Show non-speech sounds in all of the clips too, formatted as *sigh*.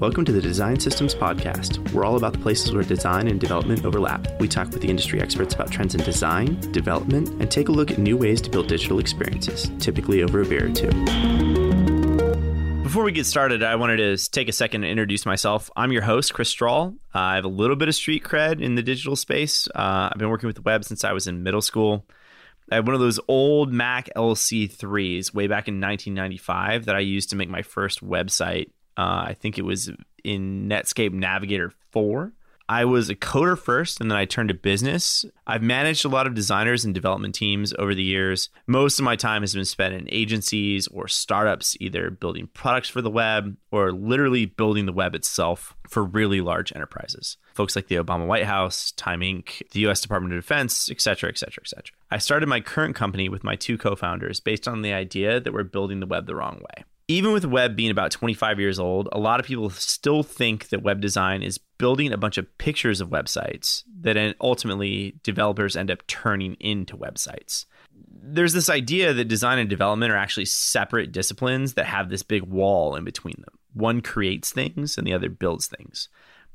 Welcome to the Design Systems Podcast. We're all about the places where design and development overlap. We talk with the industry experts about trends in design, development, and take a look at new ways to build digital experiences, typically over a beer or two. Before we get started, I wanted to take a second to introduce myself. I'm your host, Chris Strahl. Uh, I have a little bit of street cred in the digital space. Uh, I've been working with the web since I was in middle school. I have one of those old Mac LC3s way back in 1995 that I used to make my first website uh, I think it was in Netscape Navigator 4. I was a coder first and then I turned to business. I've managed a lot of designers and development teams over the years. Most of my time has been spent in agencies or startups, either building products for the web or literally building the web itself for really large enterprises. Folks like the Obama White House, Time Inc., the US Department of Defense, et cetera, et cetera, et cetera. I started my current company with my two co founders based on the idea that we're building the web the wrong way even with web being about 25 years old, a lot of people still think that web design is building a bunch of pictures of websites that ultimately developers end up turning into websites. There's this idea that design and development are actually separate disciplines that have this big wall in between them. One creates things and the other builds things.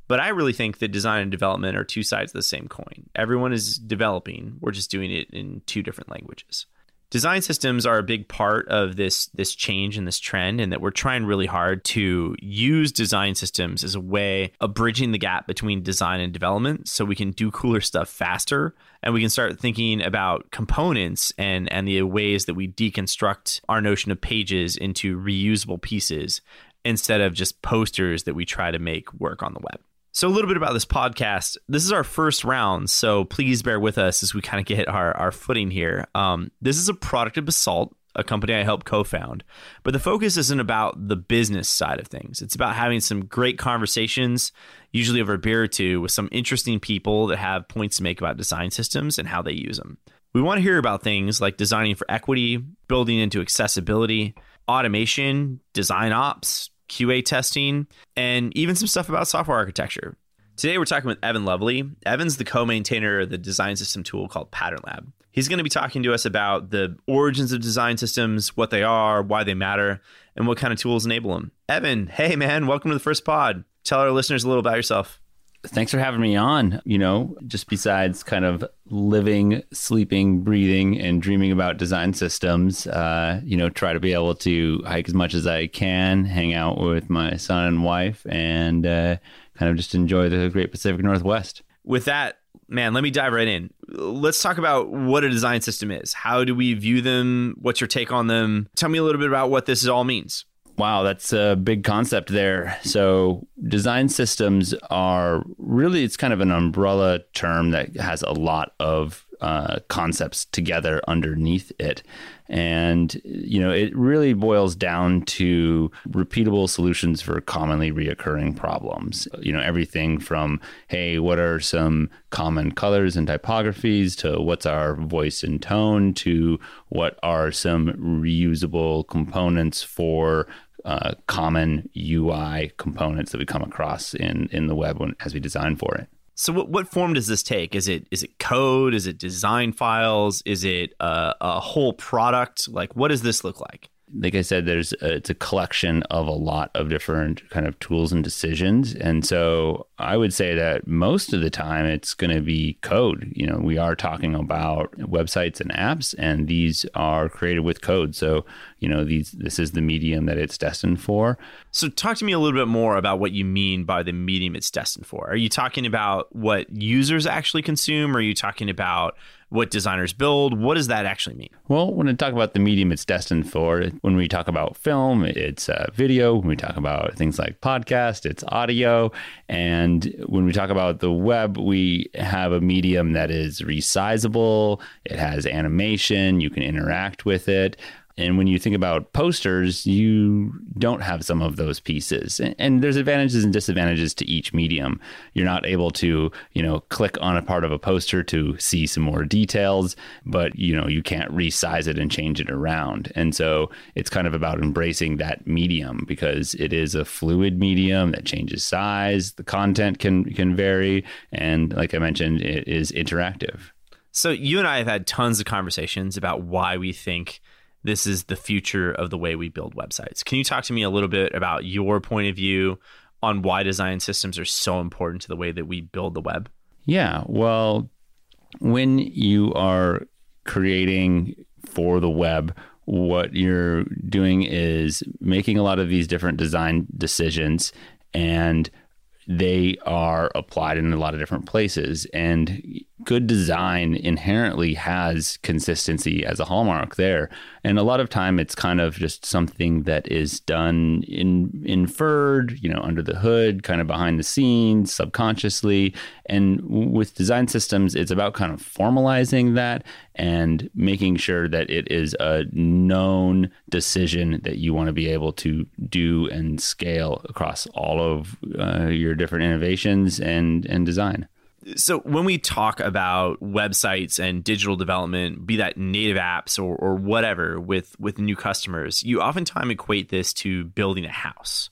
But I really think that design and development are two sides of the same coin. Everyone is developing, we're just doing it in two different languages design systems are a big part of this this change and this trend and that we're trying really hard to use design systems as a way of bridging the gap between design and development so we can do cooler stuff faster. And we can start thinking about components and and the ways that we deconstruct our notion of pages into reusable pieces instead of just posters that we try to make work on the web so, a little bit about this podcast. This is our first round, so please bear with us as we kind of get our, our footing here. Um, this is a product of Basalt, a company I helped co found, but the focus isn't about the business side of things. It's about having some great conversations, usually over a beer or two, with some interesting people that have points to make about design systems and how they use them. We want to hear about things like designing for equity, building into accessibility, automation, design ops, QA testing, and even some stuff about software architecture. Today, we're talking with Evan Lovely. Evan's the co maintainer of the design system tool called Pattern Lab. He's going to be talking to us about the origins of design systems, what they are, why they matter, and what kind of tools enable them. Evan, hey man, welcome to the first pod. Tell our listeners a little about yourself thanks for having me on. You know, just besides kind of living, sleeping, breathing, and dreaming about design systems, uh, you know, try to be able to hike as much as I can, hang out with my son and wife, and uh, kind of just enjoy the great Pacific Northwest. With that, man, let me dive right in. Let's talk about what a design system is. How do we view them? What's your take on them? Tell me a little bit about what this all means. Wow, that's a big concept there. So, design systems are really, it's kind of an umbrella term that has a lot of uh, concepts together underneath it. And, you know, it really boils down to repeatable solutions for commonly reoccurring problems. You know, everything from, hey, what are some common colors and typographies to what's our voice and tone to what are some reusable components for uh, common UI components that we come across in in the web when, as we design for it. So what, what form does this take? Is it is it code? Is it design files? Is it a, a whole product? Like what does this look like? Like I said, there's a, it's a collection of a lot of different kind of tools and decisions, and so I would say that most of the time it's going to be code. You know, we are talking about websites and apps, and these are created with code. So you know, these this is the medium that it's destined for. So talk to me a little bit more about what you mean by the medium it's destined for. Are you talking about what users actually consume? Or are you talking about what designers build. What does that actually mean? Well, when we talk about the medium it's destined for, when we talk about film, it's uh, video. When we talk about things like podcast, it's audio. And when we talk about the web, we have a medium that is resizable, it has animation, you can interact with it. And when you think about posters, you don't have some of those pieces. And, there's advantages and disadvantages to each medium. You're not able to, you know, click on a part of a poster to see some more details, but you know, you can't resize it and change it around. And so it's kind of about embracing that medium because it is a fluid medium that changes size, the content can can vary, and like I mentioned, it is interactive. So you and I have had tons of conversations about why we think this is the future of the way we build websites. Can you talk to me a little bit about your point of view on why design systems are so important to the way that we build the web? Yeah. Well, when you are creating for the web, what you're doing is making a lot of these different design decisions and they are applied in a lot of different places. And good design inherently has consistency as a hallmark there. And a lot of time it's kind of just something that is done in inferred, you know, under the hood, kind of behind the scenes, subconsciously. And with design systems, it's about kind of formalizing that and making sure that it is a known decision that you want to be able to do and scale across all of uh, your different innovations and and design. So when we talk about websites and digital development, be that native apps or, or whatever with with new customers, you oftentimes equate this to building a house.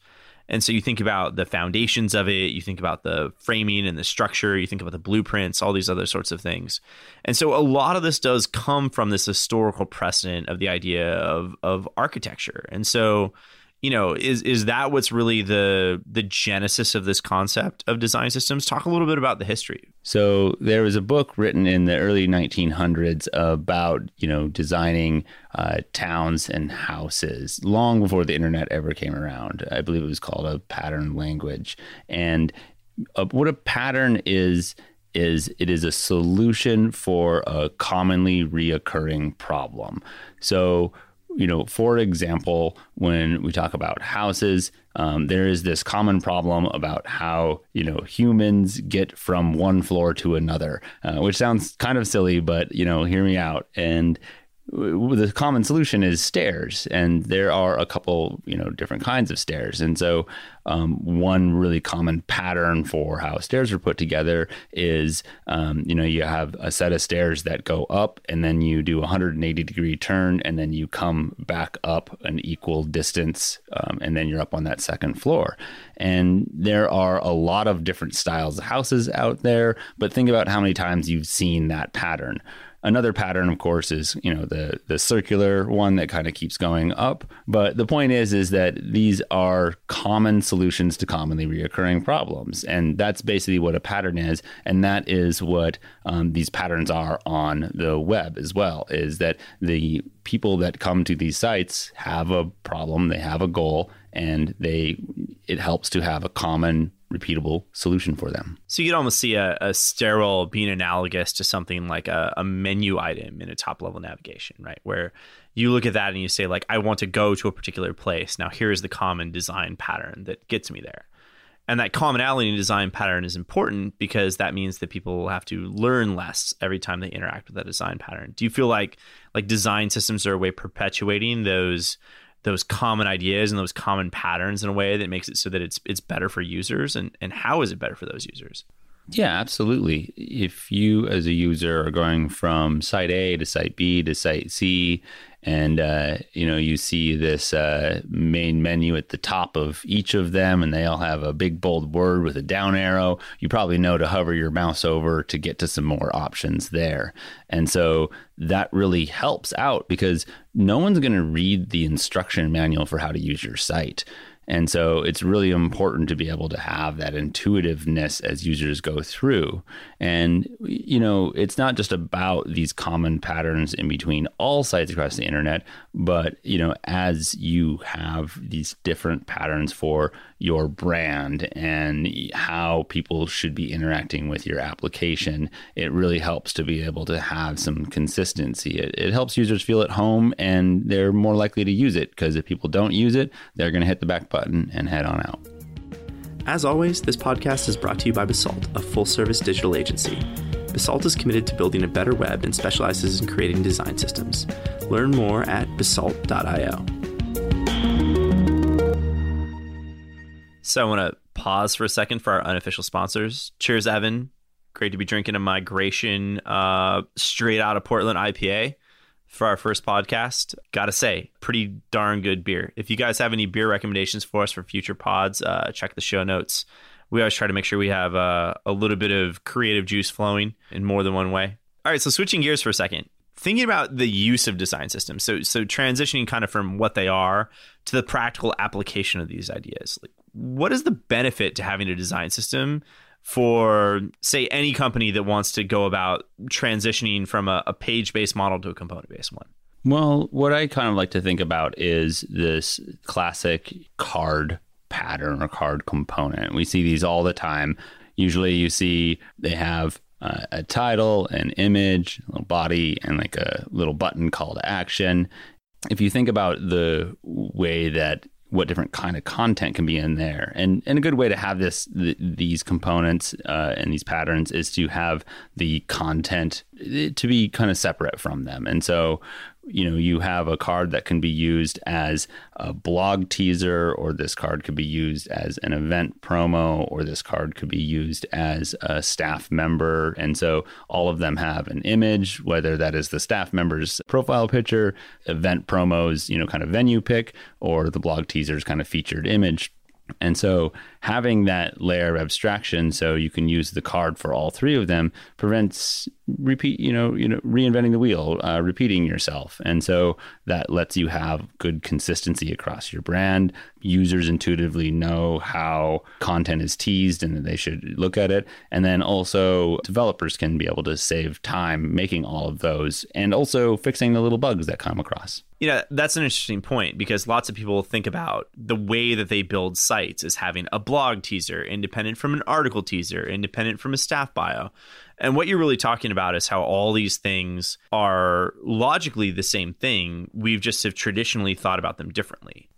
And so you think about the foundations of it, you think about the framing and the structure, you think about the blueprints, all these other sorts of things. And so a lot of this does come from this historical precedent of the idea of of architecture. And so you know is is that what's really the the genesis of this concept of design systems? Talk a little bit about the history. So there was a book written in the early 1900s about you know designing uh, towns and houses long before the internet ever came around. I believe it was called a pattern language. And uh, what a pattern is is it is a solution for a commonly reoccurring problem. So you know, for example, when we talk about houses, um, there is this common problem about how you know humans get from one floor to another, uh, which sounds kind of silly, but you know, hear me out. And the common solution is stairs, and there are a couple, you know, different kinds of stairs. And so, um, one really common pattern for how stairs are put together is, um, you know, you have a set of stairs that go up, and then you do a 180 degree turn, and then you come back up an equal distance, um, and then you're up on that second floor. And there are a lot of different styles of houses out there, but think about how many times you've seen that pattern Another pattern, of course, is you know the the circular one that kind of keeps going up. But the point is, is that these are common solutions to commonly reoccurring problems, and that's basically what a pattern is, and that is what um, these patterns are on the web as well. Is that the people that come to these sites have a problem, they have a goal, and they it helps to have a common repeatable solution for them. So you could almost see a, a stairwell being analogous to something like a, a menu item in a top level navigation, right? Where you look at that and you say, like, I want to go to a particular place. Now here's the common design pattern that gets me there. And that commonality in design pattern is important because that means that people will have to learn less every time they interact with that design pattern. Do you feel like like design systems are a way perpetuating those those common ideas and those common patterns in a way that makes it so that it's it's better for users? And and how is it better for those users yeah absolutely. If you as a user are going from site a to site b to site c and uh, you know you see this uh, main menu at the top of each of them and they all have a big bold word with a down arrow you probably know to hover your mouse over to get to some more options there. And so that really helps out because no one's going to read the instruction manual for how to use your site and so it's really important to be able to have that intuitiveness as users go through. And, you know, it's not just about these common patterns in between all sites across the internet, but, you know, as you have these different patterns for your brand and how people should be interacting with your application, it really helps to be able to have some consistency. It, it helps users feel at home and they're more likely to use it because if people don't use it, they're going to hit the back button and head on out. As always, this podcast is brought to you by Basalt, a full service digital agency. Basalt is committed to building a better web and specializes in creating design systems. Learn more at basalt.io. So I want to pause for a second for our unofficial sponsors. Cheers, Evan. Great to be drinking a migration uh, straight out of Portland IPA for our first podcast. Gotta say, pretty darn good beer. If you guys have any beer recommendations for us for future pods, uh, check the show notes. We always try to make sure we have uh, a little bit of creative juice flowing in more than one way. All right, so switching gears for a second thinking about the use of design systems. So so transitioning kind of from what they are to the practical application of these ideas. Like what is the benefit to having a design system for say any company that wants to go about transitioning from a, a page-based model to a component-based one? Well, what I kind of like to think about is this classic card pattern or card component. We see these all the time. Usually you see they have uh, a title, an image, a little body, and like a little button call to action. If you think about the way that what different kind of content can be in there, and and a good way to have this th- these components uh, and these patterns is to have the content eh, to be kind of separate from them, and so you know you have a card that can be used as a blog teaser or this card could be used as an event promo or this card could be used as a staff member. And so all of them have an image whether that is the staff member's profile picture event promos you know kind of venue pick or the blog teaser's kind of featured image. And so having that layer of abstraction so you can use the card for all three of them prevents repeat you know you know reinventing the wheel uh, repeating yourself. And so that lets you have good consistency across your brand. Users intuitively know how content is teased and that they should look at it. And then also developers can be able to save time making all of those and also fixing the little bugs that come across. You know that's an interesting point because lots of people think about the way that they build sites as having a blog teaser independent from an article teaser independent from a staff bio. And what you're really talking about is how all these things are logically the same thing. We've just have traditionally thought about them differently.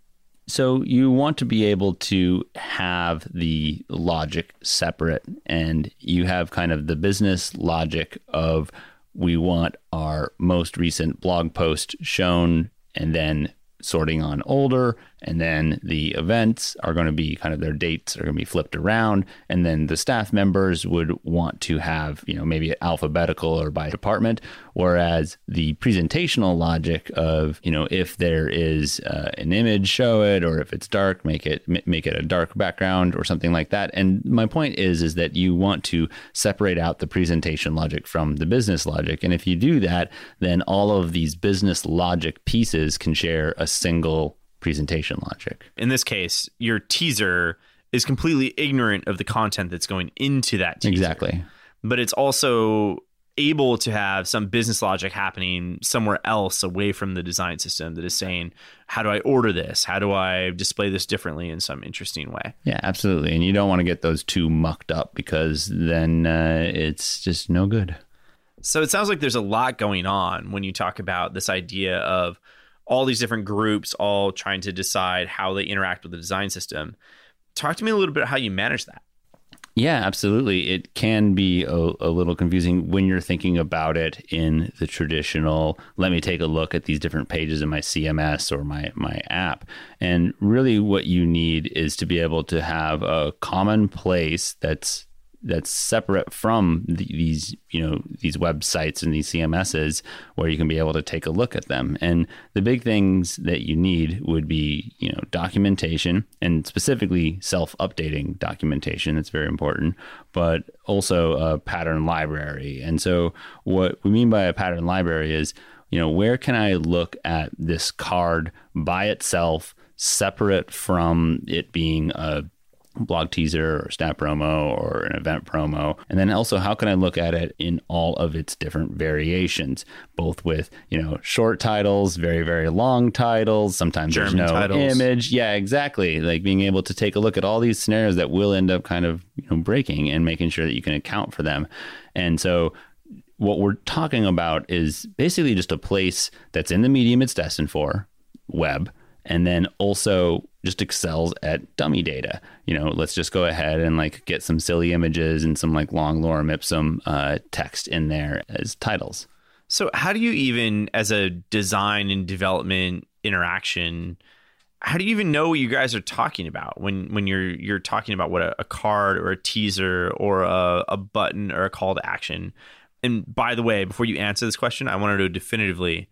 So you want to be able to have the logic separate and you have kind of the business logic of we want our most recent blog post shown and then sorting on older and then the events are going to be kind of their dates are going to be flipped around. And then the staff members would want to have you know maybe alphabetical or by department. Whereas the presentational logic of you know if there is uh, an image show it or if it's dark make it make it a dark background or something like that. And my point is is that you want to separate out the presentation logic from the business logic. And if you do that then all of these business logic pieces can share a single presentation logic. In this case, your teaser is completely ignorant of the content that's going into that teaser. Exactly. But it's also able to have some business logic happening somewhere else away from the design system that is saying, how do I order this? How do I display this differently in some interesting way? Yeah, absolutely. And you don't want to get those two mucked up because then uh, it's just no good. So it sounds like there's a lot going on when you talk about this idea of all these different groups all trying to decide how they interact with the design system. Talk to me a little bit how you manage that. Yeah, absolutely. It can be a, a, little confusing when you're thinking about it in the traditional, let me take a look at these different pages in my CMS or my, my app. And really, what you need is to be able to have a common place that's that's separate from the, these you know these websites and these CMSs where you can be able to take a look at them. And the big things that you need would be you know documentation and specifically self-updating documentation. That's very important, but also a pattern library. And so what we mean by a pattern library is you know where can I look at this card by itself separate from it being a blog teaser or snap promo or an event promo. And then also how can i look at it in all of its different variations both with you know short titles very very long titles sometimes German there's no titles. image. Yeah exactly. Like being able to take a look at all these scenarios that will end up kind of you know breaking and making sure that you can account for them. And so what we're talking about is basically just a place that's in the medium it's destined for web and then also just excels at dummy data. You know, let's just go ahead and like get some silly images and some like long lorem ipsum uh, text in there as titles. So, how do you even, as a design and development interaction, how do you even know what you guys are talking about when when you're you're talking about what a, a card or a teaser or a, a button or a call to action? And by the way, before you answer this question, I want to know definitively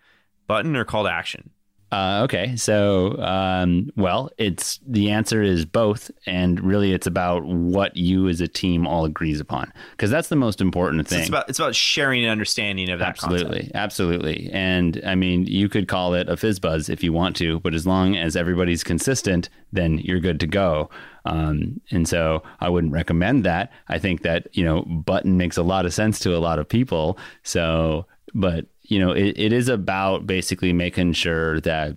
button or call to action. Uh, okay, so um, well, it's the answer is both, and really, it's about what you as a team all agrees upon, because that's the most important So thing. it's about it's about sharing an understanding of that absolutely, concept. absolutely, and I mean, you could call it a fizz buzz if you want to, but as long as everybody's consistent, then you're good to go. Um, and so I wouldn't recommend that. I think that you know, button makes a lot of sense to a lot of people. So, but you know, it, it is about basically making sure that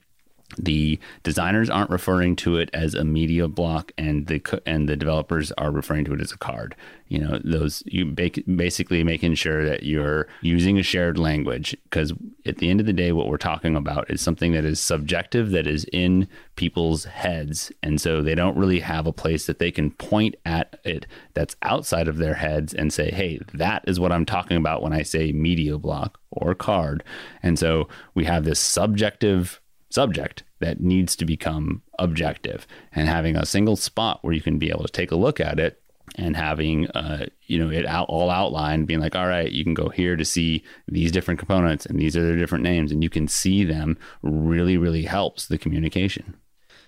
the designers aren't referring to it as a media block and the and the developers are referring to it as a card. You know those you basically making sure that you're using a shared language because at the end of the day what we're talking about is something that is subjective that is in people's heads and so they don't really have a place that they can point at it that's outside of their heads and say hey that is what i'm talking about when i say media block or card. And so we have this subjective subject that needs to become objective and having a single spot where you can be able to take a look at it and having uh, you know it out, all outlined being like all right you can go here to see these different components and these are their different names and you can see them really really helps the communication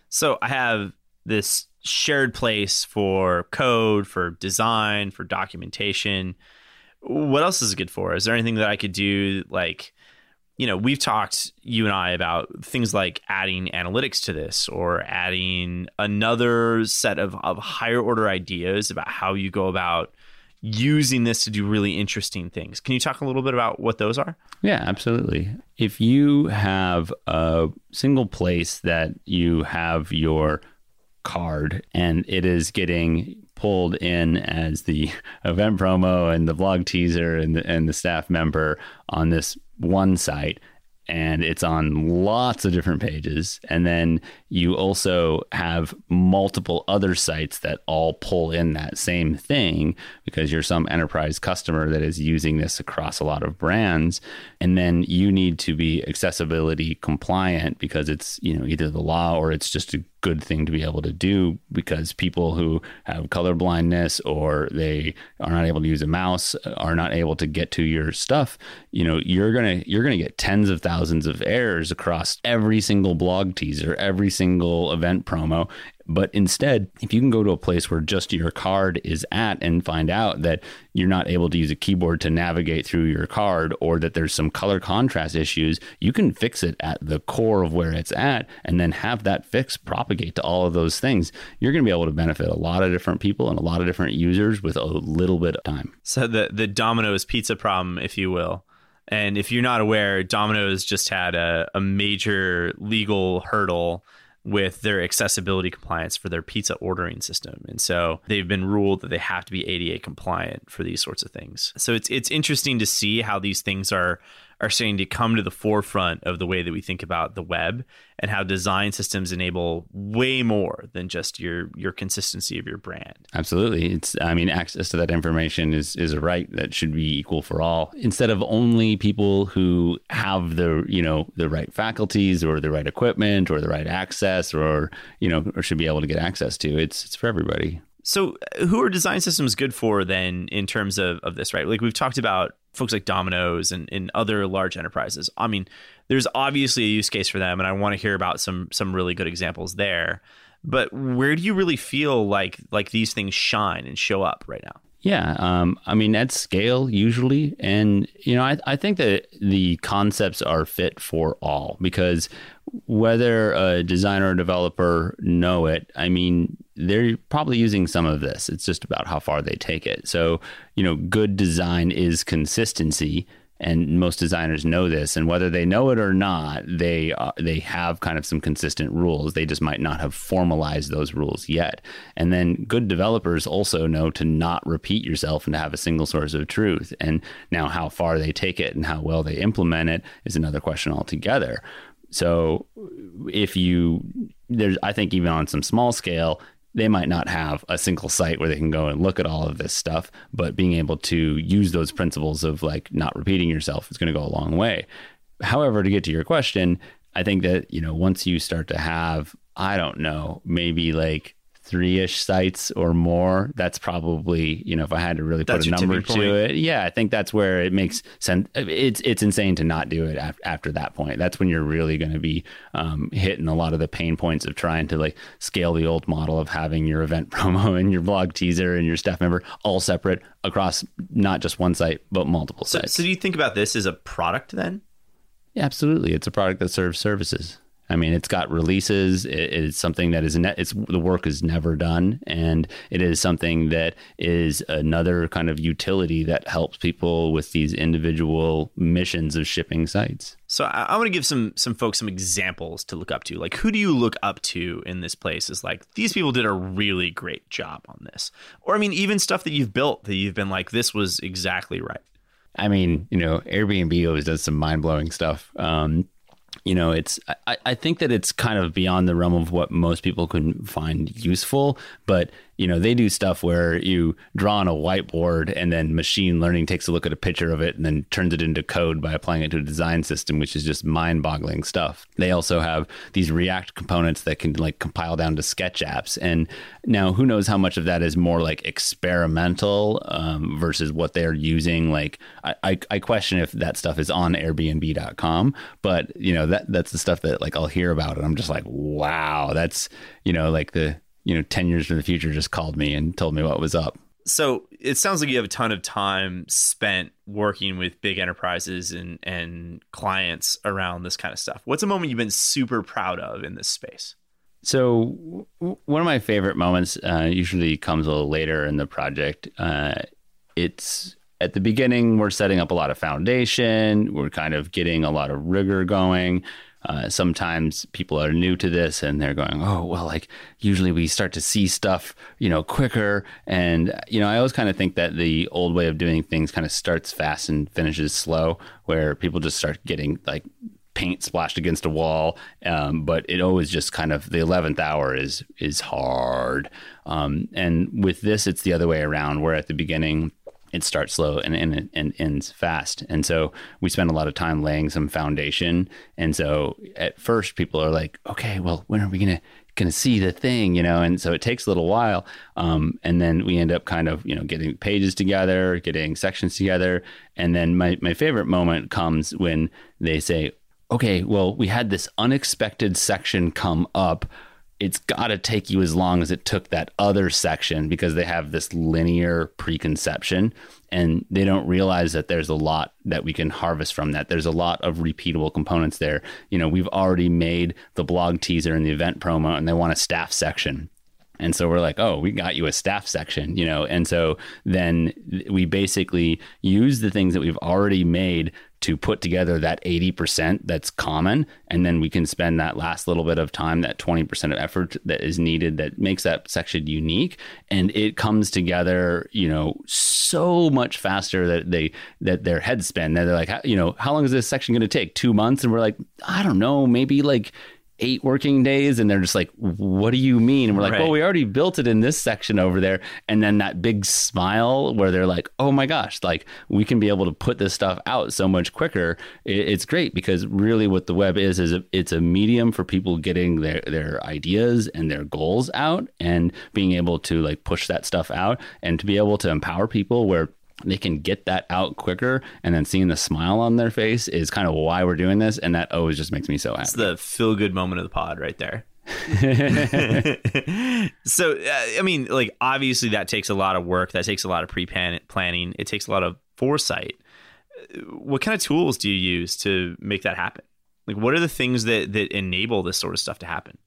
So I have this shared place for code, for design, for documentation. What else is it good for? Is there anything that I could do like you know, we've talked you and I about things like adding analytics to this or adding another set of, of higher order ideas about how you go about using this to do really interesting things. Can you talk a little bit about what those are? Yeah, absolutely. If you have a single place that you have your card and it is getting pulled in as the *laughs* event promo and the blog teaser and the, and the staff member on this one site and it's on lots of different pages. And then you also have multiple other sites that all pull in that same thing because you're some enterprise customer that is using this across a lot of brands. And then you need to be accessibility compliant because it's, you know, either the law or it's just a good thing to be able to do because people who have color blindness or they are not able to use a mouse uh, are not able to get to your stuff you know you're going to you're going to get tens of thousands of errors across every single blog teaser every single event promo but instead, if you can go to a place where just your card is at and find out that you're not able to use a keyboard to navigate through your card or that there's some color contrast issues, you can fix it at the core of where it's at and then have that fix propagate to all of those things. You're going to be able to benefit a lot of different people and a lot of different users with a little bit of time. So the the Domino's pizza problem, if you will. And if you're not aware, Domino's just had a, a major legal hurdle with their accessibility compliance for their pizza ordering system. And so they've been ruled that they have to be ADA compliant for these sorts of things. So it's it's interesting to see how these things are are starting to come to the forefront of the way that we think about the web and how design systems enable way more than just your your consistency of your brand. Absolutely. It's I mean access to that information is is a right that should be equal for all instead of only people who have the, you know, the right faculties or the right equipment or the right access or, you know, or should be able to get access to. It's it's for everybody. So, uh, who are design systems good for then in terms of, of this, right? Like we've talked about folks like Domino's and, and other large enterprises. I mean, there's obviously a use case for them, and I want to hear about some some really good examples there. But where do you really feel like like these things shine and show up right now? Yeah, um, I mean at scale usually, and you know I, I think that the concepts are fit for all because whether a designer or developer know it, I mean they're probably using some of this. It's just about how far they take it. So you know, good design is consistency and most designers know this and whether they know it or not they uh, they have kind of some consistent rules they just might not have formalized those rules yet and then good developers also know to not repeat yourself and to have a single source of truth and now how far they take it and how well they implement it is another question altogether so if you there's i think even on some small scale they might not have a single site where they can go and look at all of this stuff, but being able to use those principles of like not repeating yourself is going to go a long way. However, to get to your question, I think that, you know, once you start to have, I don't know, maybe like three ish sites or more, that's probably you know if I had to really That's put a number to it, yeah, I think that's where it makes sense. It's it's insane to not do it af- after that point. That's when you're really going to be um, hitting a lot of the pain points of trying to like scale the old model of having your event *laughs* promo and your blog teaser and your staff member all separate across not just one site but multiple So, sites. so do you think about this as a product then? Yeah, absolutely. It's a product that serves services. I mean, it's got releases. It, it's something that is ne- it's the work is never done, and it is something that is another kind of utility that helps people with these individual missions of shipping sites. So I, I want to give some some folks some examples to look up to. Like, who do you look up to in this place? Is like these people did a really great job on this, or I mean, even stuff that you've built that you've been like, this was exactly right. I mean, you know, Airbnb always does some mind blowing stuff. Um, you know, it's I, I think that it's kind of beyond the realm of what most people can find useful, but you know, they do stuff where you draw on a whiteboard and then machine learning takes a look at a picture of it and then turns it into code by applying it to a design system, which is just mind boggling stuff. They also have these React components that can like compile down to sketch apps. And now who knows how much of that is more like experimental um, versus what they're using. Like I, I, I question if that stuff is on Airbnb.com, but you know, that that's the stuff that like I'll hear about and I'm just like, wow, that's, you know, like the, you know, 10 years in the future just called me and told me what was up. So it sounds like you have a ton of time spent working with big enterprises and and clients around this kind of stuff. What's a moment you've been super proud of in this space? So w- one of my favorite moments uh, usually comes a little later in the project. Uh, it's at the beginning, we're setting up a lot of foundation. We're kind of getting a lot of rigor going. Uh, sometimes people are new to this and they're going, oh, well, like usually we start to see stuff, you know, quicker. And, you know, I always kind of think that the old way of doing things kind of starts fast and finishes slow, where people just start getting like paint splashed against a wall. Um, but it always just kind of the eleventh hour is is hard. Um, and with this, it's the other way around, where at the beginning it starts slow and, and and ends fast. And so we spend a lot of time laying some foundation. And so at first, people are like, "Okay, well, when are we gonna?" to see the thing, you know, and so it takes a little while. Um, and then we end up kind of, you know, getting pages together, getting sections together. And then my, my favorite moment comes when they say, okay, well, we had this unexpected section come up. It's got to take you as long as it took that other section because they have this linear preconception and they don't realize that there's a lot that we can harvest from that. There's a lot of repeatable components there. You know, we've already made the blog teaser and the event promo and they want a staff section. And so we're like, oh, we got you a staff section, you know. And so then we basically use the things that we've already made to put together that 80% that's common. And then we can spend that last little bit of time, that 20% of effort that is needed that makes that section unique. And it comes together, you know, so much faster that they, that their heads spin. They're like, you know, how long is this section going to take? Two months? And we're like, I don't know, maybe like, eight working days and they're just like what do you mean? And we're like Right. well we already built it in this section over there. And then that big smile where they're like oh my gosh like we can be able to put this stuff out so much quicker. It's great because really what the web is is it's a medium for people getting their their ideas and their goals out and being able to like push that stuff out and to be able to empower people where they can get that out quicker and then seeing the smile on their face is kind of why we're doing this and that always just makes me so happy It's the feel good moment of the pod right there. *laughs* *laughs* so, uh, I mean, like, obviously, that takes a lot of work. That takes a lot of pre planning. It takes a lot of foresight. Uh, What kind of tools do you use to make that happen? Like, what are the things that, that enable this sort of stuff to happen?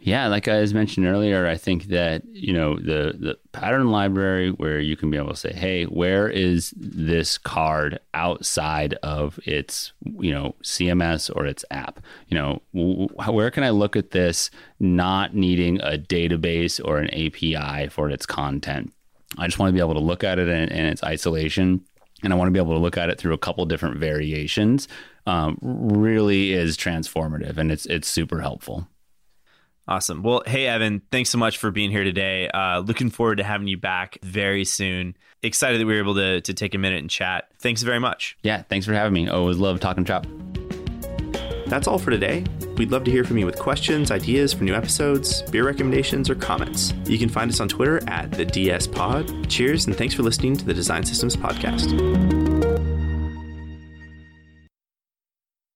Yeah, like I was mentioned earlier, I think that you know the the pattern library where you can be able to say, "Hey, where is this card outside of its you know CMS or its app? You know, where can I look at this not needing a database or an API for its content? I just want to be able to look at it in, in its isolation." And I want to be able to look at it through a couple different variations. Um, really is transformative, and it's it's super helpful. Awesome. Well, hey, Evan, thanks so much for being here today. Uh, looking forward to having you back very soon. Excited that we were able to, to take a minute and chat. Thanks very much. Yeah, thanks for having me. Always love talking shop. That's all for today. We'd love to hear from you with questions, ideas for new episodes, beer recommendations, or comments. You can find us on Twitter at the DS Pod. Cheers, and thanks for listening to the Design Systems Podcast.